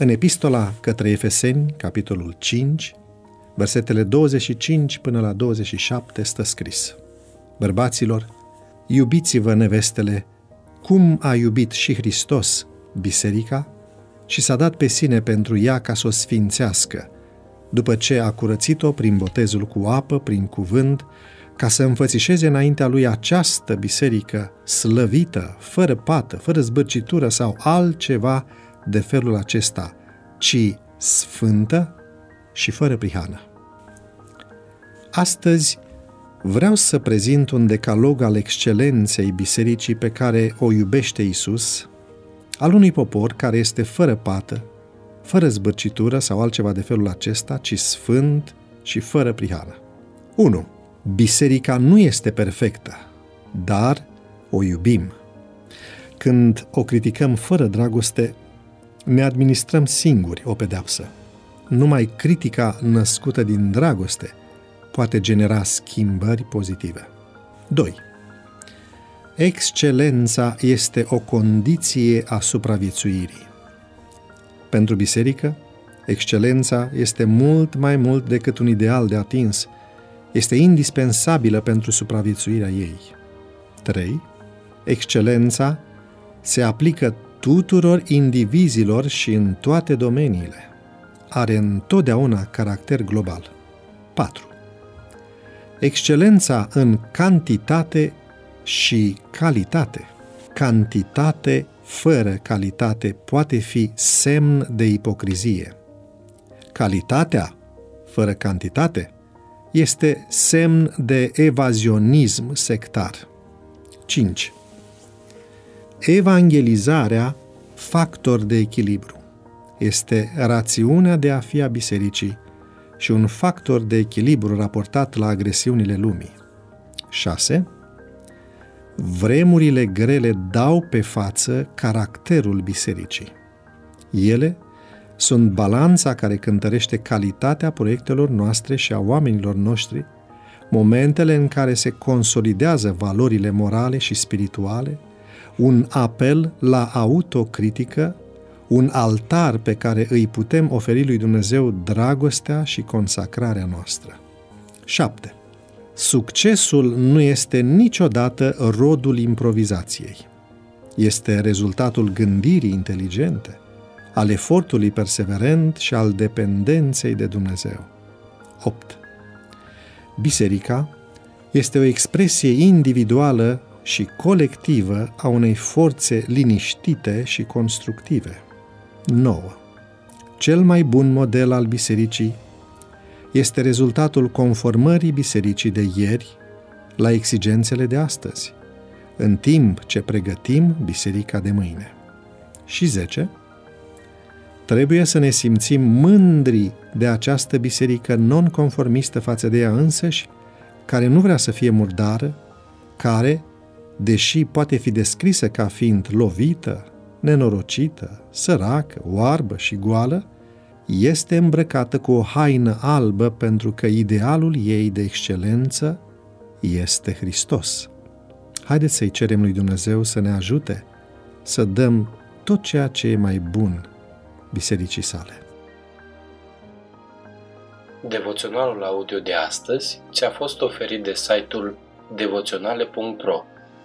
În epistola către Efeseni, capitolul 5, versetele 25 până la 27 stă scris. Bărbaților, iubiți-vă nevestele, cum a iubit și Hristos biserica și s-a dat pe sine pentru ea ca să o sfințească, după ce a curățit-o prin botezul cu apă, prin cuvânt, ca să înfățișeze înaintea lui această biserică slăvită, fără pată, fără zbârcitură sau altceva de felul acesta, ci sfântă și fără prihană. Astăzi vreau să prezint un decalog al excelenței bisericii pe care o iubește Isus, al unui popor care este fără pată, fără zbârcitură sau altceva de felul acesta, ci sfânt și fără prihană. 1. Biserica nu este perfectă, dar o iubim. Când o criticăm fără dragoste, ne administrăm singuri o pedeapsă. Numai critica născută din dragoste poate genera schimbări pozitive. 2. Excelența este o condiție a supraviețuirii. Pentru biserică, excelența este mult mai mult decât un ideal de atins. Este indispensabilă pentru supraviețuirea ei. 3. Excelența se aplică tuturor indivizilor și în toate domeniile. Are întotdeauna caracter global. 4. Excelența în cantitate și calitate. Cantitate fără calitate poate fi semn de ipocrizie. Calitatea fără cantitate este semn de evazionism sectar. 5. Evangelizarea, factor de echilibru, este rațiunea de a fi a bisericii și un factor de echilibru raportat la agresiunile lumii. 6. Vremurile grele dau pe față caracterul bisericii. Ele sunt balanța care cântărește calitatea proiectelor noastre și a oamenilor noștri, momentele în care se consolidează valorile morale și spirituale, un apel la autocritică, un altar pe care îi putem oferi lui Dumnezeu dragostea și consacrarea noastră. 7. Succesul nu este niciodată rodul improvizației. Este rezultatul gândirii inteligente, al efortului perseverent și al dependenței de Dumnezeu. 8. Biserica este o expresie individuală și colectivă a unei forțe liniștite și constructive. 9. Cel mai bun model al bisericii este rezultatul conformării bisericii de ieri la exigențele de astăzi, în timp ce pregătim biserica de mâine. Și 10. Trebuie să ne simțim mândri de această biserică nonconformistă față de ea însăși, care nu vrea să fie murdară, care, deși poate fi descrisă ca fiind lovită, nenorocită, săracă, oarbă și goală, este îmbrăcată cu o haină albă pentru că idealul ei de excelență este Hristos. Haideți să-i cerem lui Dumnezeu să ne ajute să dăm tot ceea ce e mai bun bisericii sale. Devoționalul audio de astăzi ți-a fost oferit de site-ul devoționale.ro